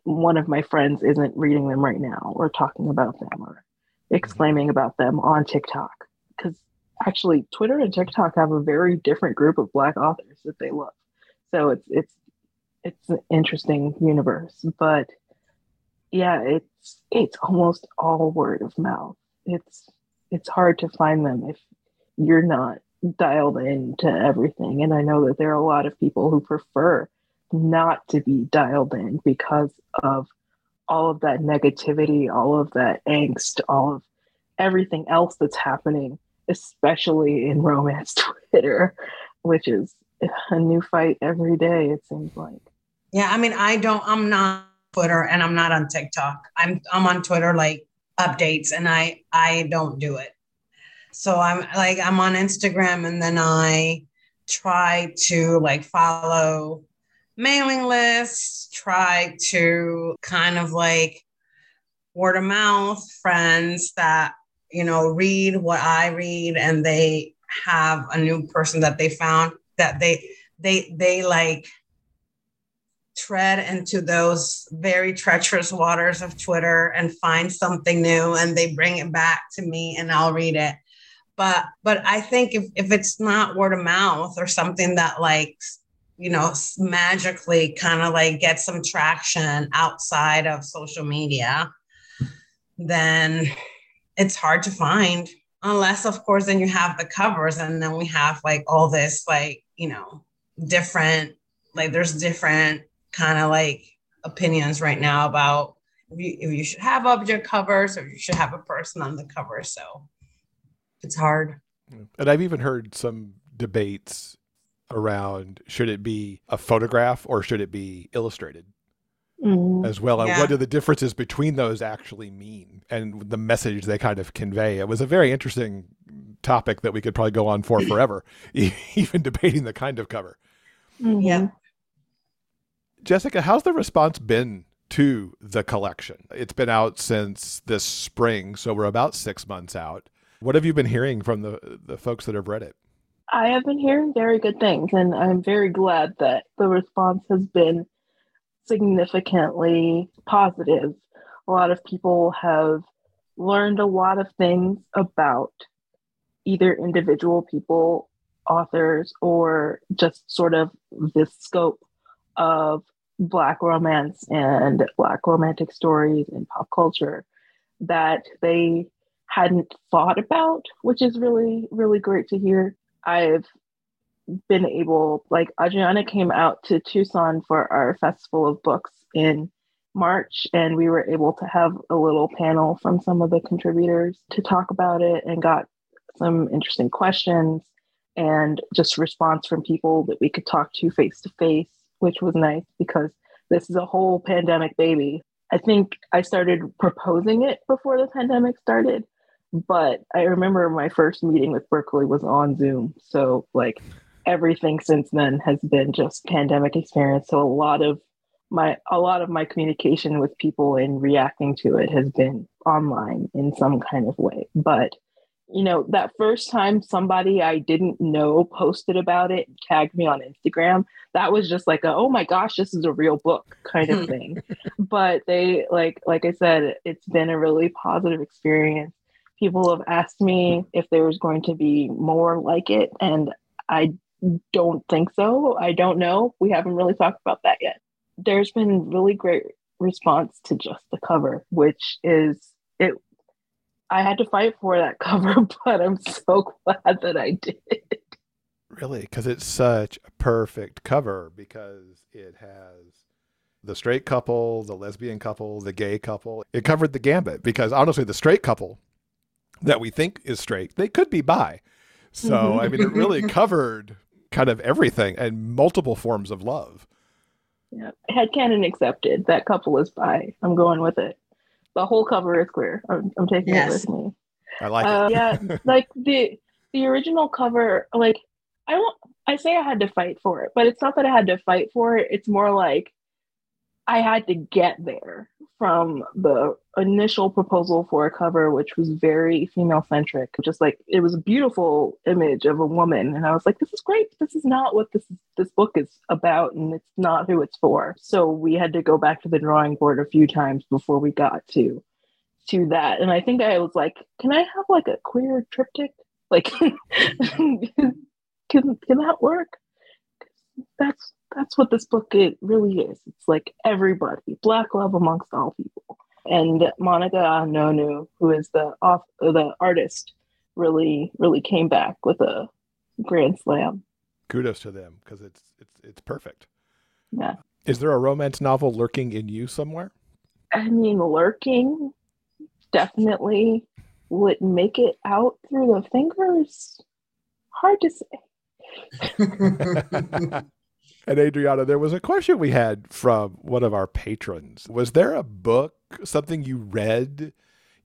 one of my friends isn't reading them right now or talking about them or exclaiming about them on TikTok. Because actually Twitter and TikTok have a very different group of black authors that they love. So it's it's it's an interesting universe. But yeah, it's it's almost all word of mouth. It's it's hard to find them if you're not dialed into everything. And I know that there are a lot of people who prefer not to be dialed in because of all of that negativity, all of that angst, all of everything else that's happening, especially in romance [LAUGHS] Twitter, which is a new fight every day, it seems like. Yeah, I mean, I don't, I'm not Twitter and I'm not on TikTok. I'm I'm on Twitter like updates and I I don't do it. So I'm like I'm on Instagram and then I try to like follow mailing lists, try to kind of like word of mouth friends that, you know, read what I read and they have a new person that they found that they they they like tread into those very treacherous waters of Twitter and find something new and they bring it back to me and I'll read it. But but I think if, if it's not word of mouth or something that like you know, magically kind of like get some traction outside of social media, then it's hard to find. Unless, of course, then you have the covers, and then we have like all this, like, you know, different, like, there's different kind of like opinions right now about if you, if you should have object covers or you should have a person on the cover. So it's hard. And I've even heard some debates around should it be a photograph or should it be illustrated mm. as well and what do the differences between those actually mean and the message they kind of convey it was a very interesting topic that we could probably go on for [CLEARS THROAT] forever [LAUGHS] even debating the kind of cover mm-hmm. yeah jessica how's the response been to the collection? It's been out since this spring so we're about six months out. What have you been hearing from the the folks that have read it? I have been hearing very good things, and I'm very glad that the response has been significantly positive. A lot of people have learned a lot of things about either individual people, authors, or just sort of the scope of Black romance and Black romantic stories in pop culture that they hadn't thought about, which is really, really great to hear. I've been able, like, Adriana came out to Tucson for our Festival of Books in March, and we were able to have a little panel from some of the contributors to talk about it and got some interesting questions and just response from people that we could talk to face to face, which was nice because this is a whole pandemic baby. I think I started proposing it before the pandemic started, but I remember my first meeting with Berkley was on Zoom. So like everything since then has been just pandemic experience. So a lot of my a lot of my communication with people and reacting to it has been online in some kind of way. But you know, that first time somebody I didn't know posted about it, tagged me on Instagram, that was just like a, oh my gosh, this is a real book kind of [LAUGHS] thing. but they like like I said, it's been a really positive experience people have asked me if there was going to be more like it, and I don't think so. I don't know. We haven't really talked about that yet. There's been really great response to just the cover, which is it. I had to fight for that [LAUGHS] cover, but I'm so glad that I did. Really, because it's such a perfect cover because it has the straight couple, the lesbian couple, the gay couple. It covered the gambit because honestly, the straight couple that we think is straight, they could be bi. So, mm-hmm. I mean, it really [LAUGHS] covered kind of everything and multiple forms of love. Yeah. Headcanon accepted. That couple is bi. I'm going with it. The whole cover is queer. I'm, I'm taking yes. it with me. I like uh, it. yeah. [LAUGHS] Like the the original cover, like I don't I say I had to fight for it, but it's not that I had to fight for it. It's more like I had to get there from the initial proposal for a cover, which was very female centric, just like it was a beautiful image of a woman. And I was like, this is great. This is not what this this book is about, and it's not who it's for. So we had to go back to the drawing board a few times before we got to to that. And I think I was like, can I have like a queer triptych? Like [LAUGHS] can can that work? That's that's what this book it really is. It's like everybody, black love amongst all people. And Monica Ahanonu, who is the off the artist, really really came back with a grand slam. Kudos to them because it's it's it's perfect. Yeah. Is there a romance novel lurking in you somewhere? I mean, lurking definitely would make it out through the fingers. Hard to say. [LAUGHS] And Adriana, there was a question we had from one of our patrons. Was there a book, something you read,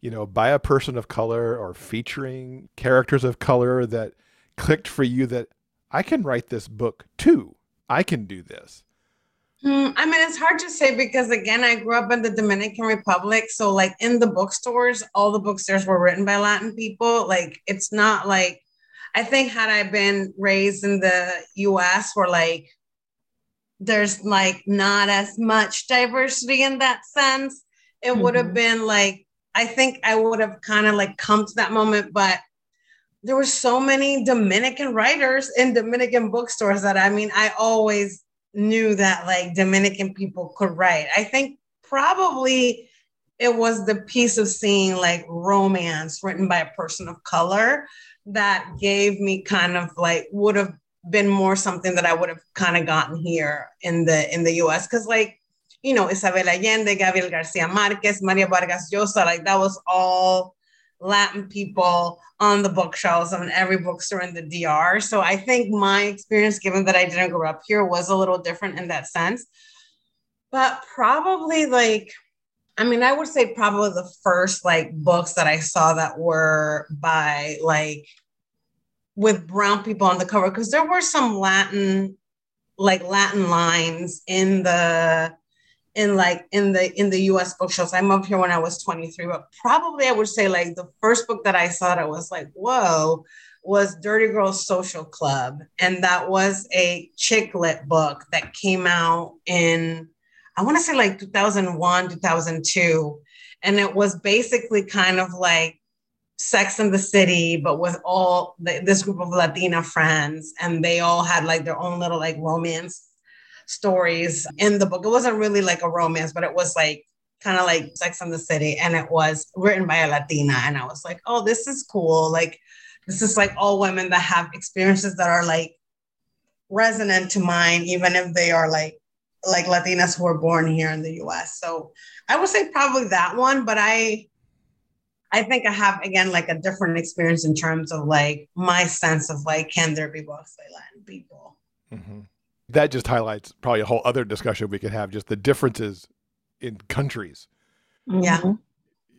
you know, by a person of color or featuring characters of color that clicked for you that I can write this book too? I can do this. Mm, I mean, it's hard to say because again, I grew up in the Dominican Republic. So, like in the bookstores, all the bookstores were written by Latin people. Like, it's not like I think had I been raised in the US where like there's like not as much diversity in that sense. It mm-hmm. would have mm-hmm. been like, I think I would have kind of like come to that moment, but there were so many Dominican writers in Dominican bookstores that I mean, I always knew that like Dominican people could write. I think probably it was the piece of seeing like romance written by a person of color that gave me kind of like would have been more something that I would have kind of gotten here in the in the US because like you know Isabel Allende, Gabriel Garcia Marquez, Mario Vargas Llosa, like that was all Latin people on the bookshelves on every bookstore in the DR. So I think my experience, given that I didn't grow up here, was a little different in that sense. But probably like, I mean, I would say probably the first like books that I saw that were by like with brown people on the cover because there were some Latin, like Latin lines in the in like in the in the US bookshelves. I moved here when I was 23, but probably I would say like the first book that I saw that was like, whoa, was Dirty Girls Social Club. And that was a chick lit book that came out in I want to say like 2001, 2002. And it was basically kind of like Sex in the City, but with all the, this group of Latina friends, and they all had like their own little like romance stories in the book. It wasn't really like a romance, but it was like kind of like Sex in the City, and it was written by a Latina. And I was like, oh, this is cool. Like, this is like all women that have experiences that are like resonant to mine, even if they are like like Latinas who were born here in the US. So I would say probably that one, but I I think I have again like a different experience in terms of like my sense of like can there be books by Latin people. Mm-hmm. That just highlights probably a whole other discussion we could have, just the differences in countries. Yeah. Mm-hmm.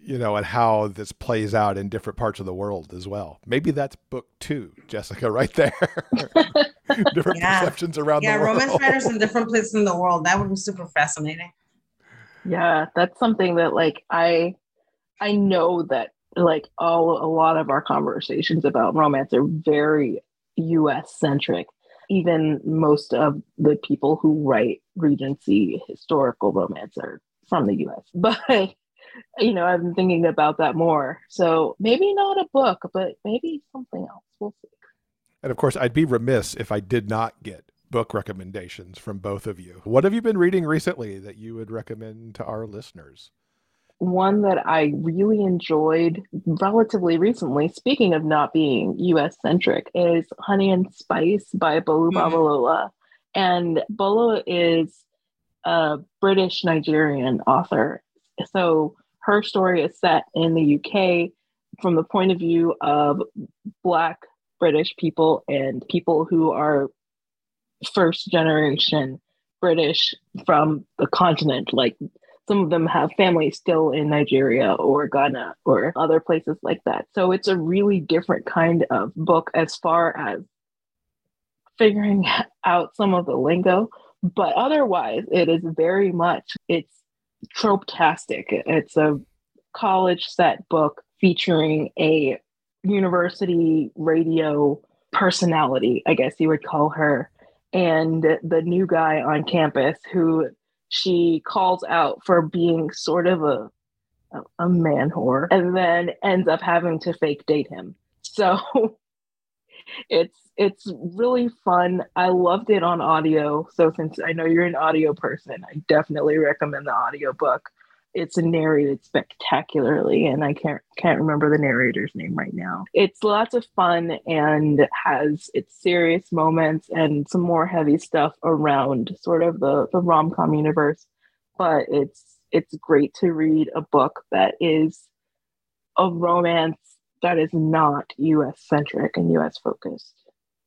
You know, and how this plays out in different parts of the world as well. Maybe that's book two, Jessica, [LAUGHS] right there. [LAUGHS] [LAUGHS] different yeah. perceptions around yeah, the world. Yeah, romance writers in different [LAUGHS] places in the world. That would be super fascinating. Yeah, that's something that like I I know that like all a lot of our conversations about romance are very US centric. Even most of the people who write Regency historical romance are from the US. [LAUGHS] But you know, I've been thinking about that more. So maybe not a book, but maybe something else. We'll see. And of course, I'd be remiss if I did not get book recommendations from both of you. What have you been reading recently that you would recommend to our listeners? one that I really enjoyed relatively recently, speaking of not being US centric, is Honey and Spice by Bolu mm-hmm. Babalola. And Bolu is a British Nigerian author. So her story is set in the UK from the point of view of Black British people and people who are first generation British from the continent, like some of them have families still in Nigeria or Ghana or other places like that. So it's a really different kind of book as far as figuring [LAUGHS] out some of the lingo, but otherwise, it is very much it's trope-tastic. It's a college set book featuring a university radio personality, I guess you would call her, and the new guy on campus who she calls out for being sort of a a man whore and then ends up having to fake date him. So [LAUGHS] it's it's really fun. I loved it on audio. So since I know you're an audio person, I definitely recommend the audiobook. It's narrated spectacularly and I can't can't remember the narrator's name right now. It's lots of fun and has its serious moments and some more heavy stuff around sort of the, the rom-com universe. But it's it's great to read a book that is a romance that is not US centric and US focused.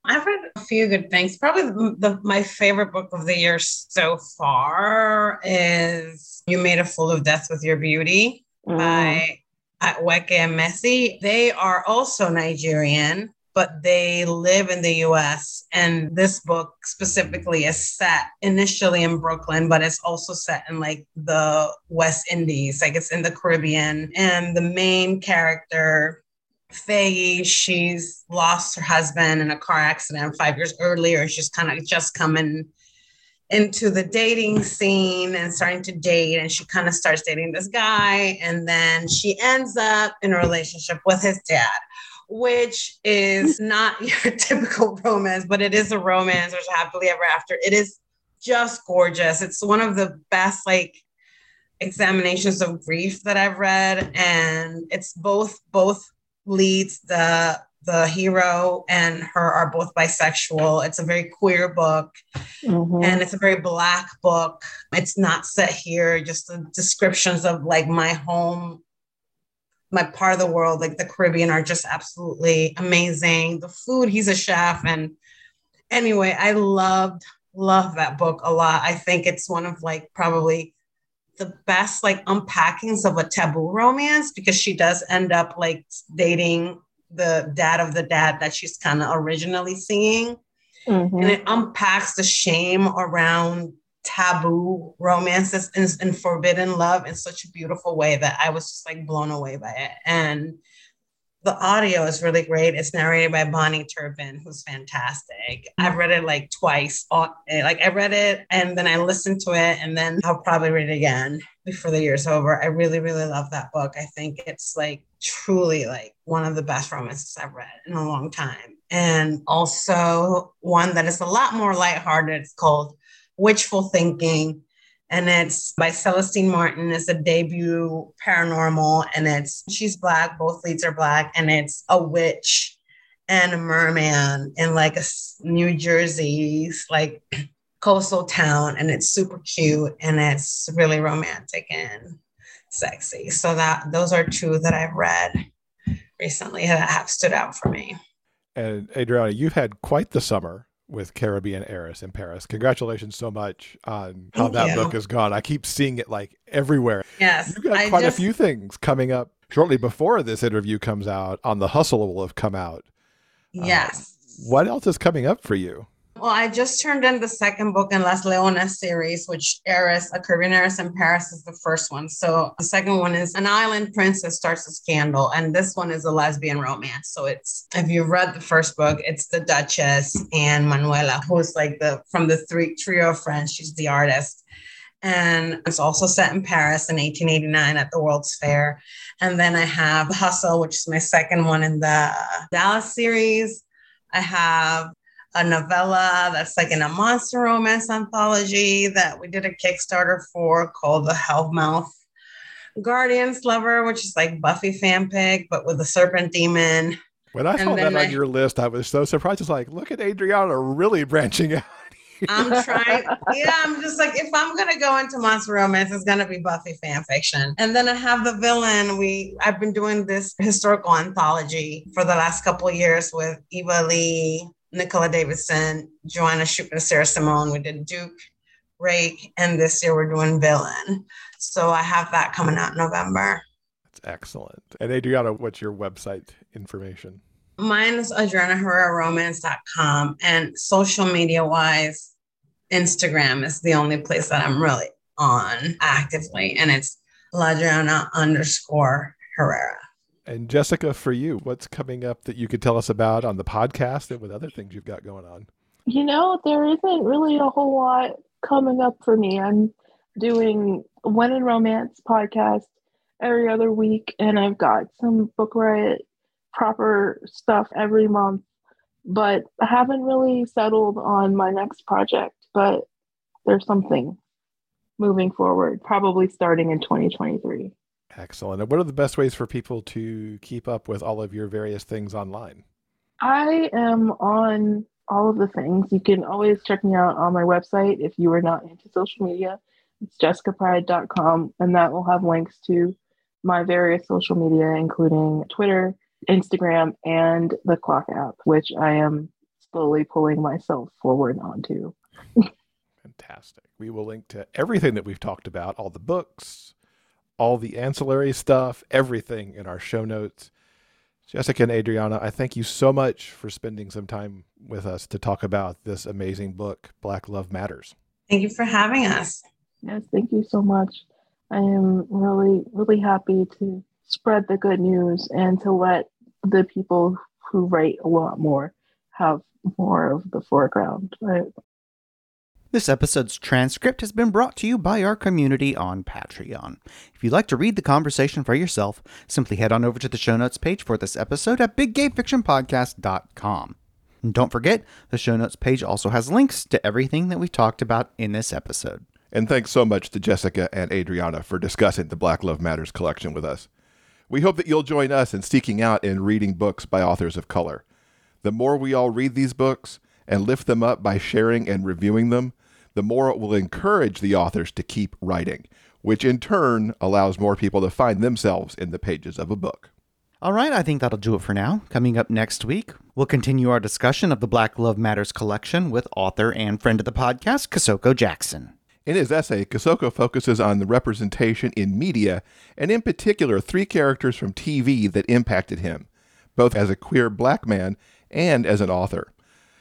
I've read a few good things. Probably the, the, my favorite book of the year so far is You Made a Fool of Death with Your Beauty mm. by Akwaeke Emezi. They are also Nigerian, but they live in the US. And this book specifically is set initially in Brooklyn, but it's also set in like the West Indies, like it's in the Caribbean. And the main character Feyi, she's lost her husband in a car accident five years earlier. She's kind of just coming into the dating scene and starting to date. And she kind of starts dating this guy. And then she ends up in a relationship with his dad, which is [LAUGHS] not your typical romance, but it is a romance. There's a happily ever after. It is just gorgeous. It's one of the best, like, examinations of grief that I've read. And it's both, both leads the the hero and her are both bisexual. It's a very queer book mm-hmm. and it's a very black book. It's not set here, just the descriptions of like my home, my part of the world, like the Caribbean, are just absolutely amazing. The food, he's a chef. And anyway, I loved, love that book a lot. I think it's one of like probably the best like unpackings of a taboo romance because she does end up like dating the dad of the dad that she's kind of originally seeing. Mm-hmm. And it unpacks the shame around taboo romances and, and, forbidden love in such a beautiful way that I was just like blown away by it. And the audio is really great. It's narrated by Bahni Turpin, who's fantastic. I've mm-hmm. read it like twice. Eh, like I read it and then I listened to it, and then I'll probably read it again before the year's over. I really, really love that book. I think it's like truly like one of the best romances I've read in a long time. And also one that is a lot more lighthearted. It's called Witchful Thinking and it's by Celestine Martin. It's a debut paranormal, and it's she's black. Both leads are black, and it's a witch and a merman in like a New Jersey's like [CLEARS THROAT] coastal town, and it's super cute and it's really romantic and sexy. So that those are two that I've read recently that have stood out for me. And Adriana, you've had quite the summer with Caribbean Heiress in Paris. Congratulations so much on how Thank that you. book has gone. I keep seeing it like everywhere. Yes. You've got quite just... a few things coming up shortly before this interview comes out on the hustle will have come out. Yes. Um, what else is coming up for you? Well, I just turned in the second book in Las Leonas series, which Eris, A Caribbean Heiress in Paris is the first one. So the second one is An Island Princess Starts a Scandal. And this one is a lesbian romance. So it's, if you've read the first book, it's the Duchess and Manuela, who's like the, from the three trio of friends, she's the artist. And it's also set in Paris in 1889 at the World's Fair. And then I have Hustle, which is my second one in the Dallas series. I have a novella that's like in a monster romance anthology that we did a Kickstarter for called The Hellmouth Guardians Lover, which is like Buffy fanfic, but with a serpent demon. When I saw that on your list, I was so surprised. It's like, look at Adriana really branching out. I'm trying. Yeah, I'm just like, if I'm gonna go into monster romance, it's gonna be Buffy fan fiction. And then I have the villain. We I've been doing this historical anthology for the last couple years with Eva Leigh, Nicola Davidson, Joanna Shupe, and Sierra Simone. We did Duke, Rake, and this year we're doing Villain. So I have that coming out in November. That's excellent. And Adriana, what's your website information? Mine is AdrianaHerreraRomance.com. And social media wise, Instagram is the only place that I'm really on actively, and it's Ladrona underscore Herrera. And Jessica, for you, what's coming up that you could tell us about on the podcast and with other things you've got going on? You know, there isn't really a whole lot coming up for me. I'm doing When in Romance podcast every other week, and I've got some book riot proper stuff every month. But I haven't really settled on my next project, but there's something moving forward, probably starting in 2023. Excellent. And what are the best ways for people to keep up with all of your various things online? I am on all of the things. You can always check me out on my website if you are not into social media. It's jessicapryde.com, and that will have links to my various social media, including Twitter, Instagram, and the Clock app, which I am slowly pulling myself forward onto. [LAUGHS] Fantastic. We will link to everything that we've talked about, all the books, all the ancillary stuff, everything in our show notes. Jessica and Adriana, I thank you so much for spending some time with us to talk about this amazing book, Black Love Matters. Thank you for having us. Yes, thank you so much. I am really, really happy to spread the good news and to let the people who write a lot more have more of the foreground. I, this episode's transcript has been brought to you by our community on Patreon. If you'd like to read the conversation for yourself, simply head on over to the show notes page for this episode at biggayfictionpodcast.com. And don't forget, the show notes page also has links to everything that we talked about in this episode. And thanks so much to Jessica and Adriana for discussing the Black Love Matters collection with us. We hope that you'll join us in seeking out and reading books by authors of color. The more we all read these books and lift them up by sharing and reviewing them, the more it will encourage the authors to keep writing, which in turn allows more people to find themselves in the pages of a book. All right, I think that'll do it for now. Coming up next week, we'll continue our discussion of the Black Love Matters collection with author and friend of the podcast, Kosoko Jackson. In his essay, Kosoko focuses on the representation in media, and in particular, three characters from TV that impacted him, both as a queer black man and as an author.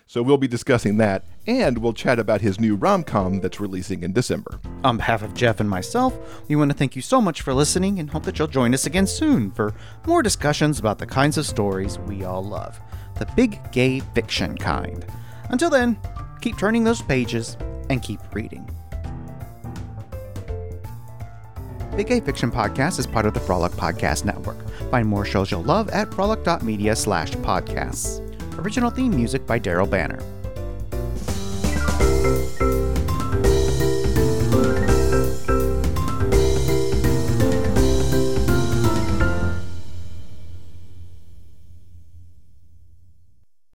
So we'll be discussing that, and we'll chat about his new rom com that's releasing in December. On behalf of Jeff and myself, we want to thank you so much for listening and hope that you'll join us again soon for more discussions about the kinds of stories we all love the big gay fiction kind. Until then, keep turning those pages and keep reading. Big Gay Fiction Podcast is part of the Frolic Podcast Network. Find more shows you'll love at frolic.media slash podcasts. Original theme music by Daryl Banner.